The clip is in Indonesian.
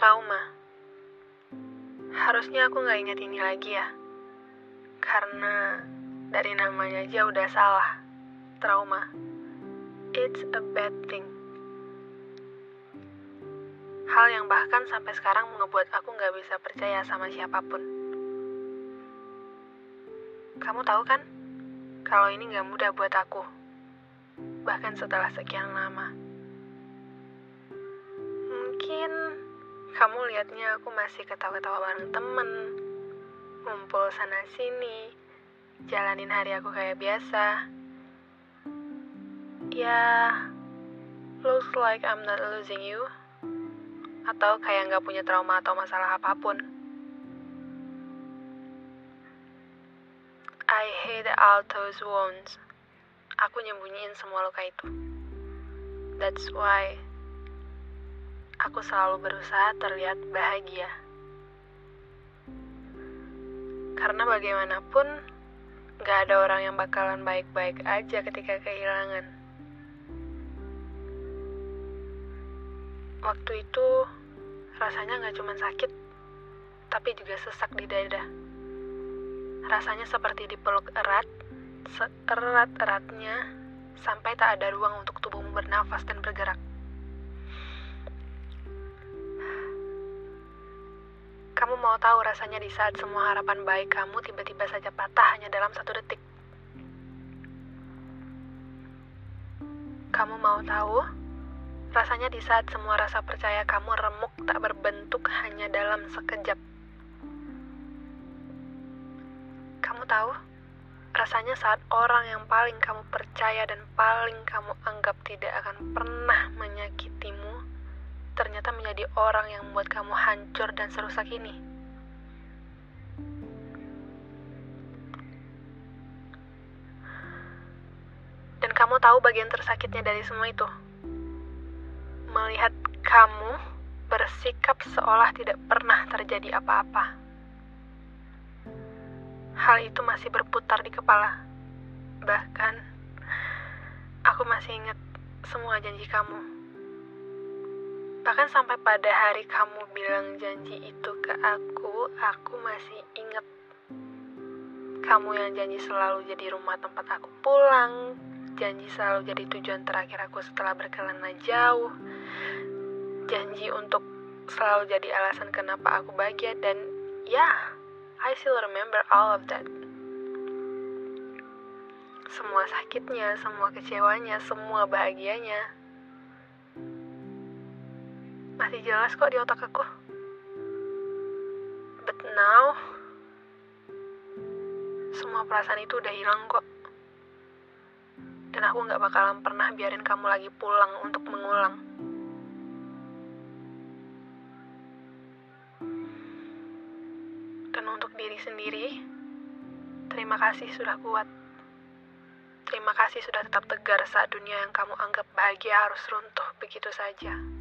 Trauma. Harusnya aku nggak ingat ini lagi ya. Karena dari namanya aja udah salah. Trauma. It's a bad thing. Hal yang bahkan sampai sekarang ngebuat aku nggak bisa percaya sama siapa pun. Kamu tahu kan, kalau ini nggak mudah buat aku. Bahkan setelah sekian lama. Mungkin kamu lihatnya aku masih ketawa-ketawa bareng temen, ngumpul sana sini, jalanin hari aku kayak biasa. Ya, looks like I'm not losing you. Atau kayak nggak punya trauma atau masalah apa pun. I hate all those wounds. Aku nyembunyiin semua luka itu. That's why aku selalu berusaha terlihat bahagia. Karena bagaimanapun, gak ada orang yang bakalan baik-baik aja ketika kehilangan. Waktu itu, rasanya gak cuma sakit, tapi juga sesak di dada. Rasanya seperti dipeluk erat, seerat-eratnya, sampai tak ada ruang untuk tubuhmu bernafas dan bergerak. Mau tahu rasanya di saat semua harapan baik kamu tiba-tiba saja patah hanya dalam satu detik. Kamu mau tahu rasanya di saat semua rasa percaya kamu remuk tak berbentuk hanya dalam sekejap. Kamu tahu rasanya saat orang yang paling kamu percaya dan paling kamu anggap tidak akan pernah menyakitimu ternyata menjadi orang yang membuat kamu hancur dan serusak ini. Kamu tahu bagian tersakitnya dari semua itu? Melihat kamu bersikap seolah tidak pernah terjadi apa-apa. Hal itu masih berputar di kepala. Bahkan, aku masih ingat semua janji kamu. Bahkan sampai pada hari kamu bilang janji itu ke aku, aku masih ingat. Kamu yang janji selalu jadi rumah tempat aku pulang, janji selalu jadi tujuan terakhir aku setelah berkelana jauh, janji untuk selalu jadi alasan kenapa aku bahagia dan ya, yeah, I still remember all of that. Semua sakitnya, semua kecewanya, semua bahagianya masih jelas kok di otak aku. But now, semua perasaan itu udah hilang kok. Dan aku gak bakalan pernah biarin kamu lagi pulang untuk mengulang. Dan untuk diri sendiri, terima kasih sudah kuat. Terima kasih sudah tetap tegar saat dunia yang kamu anggap bahagia harus runtuh begitu saja.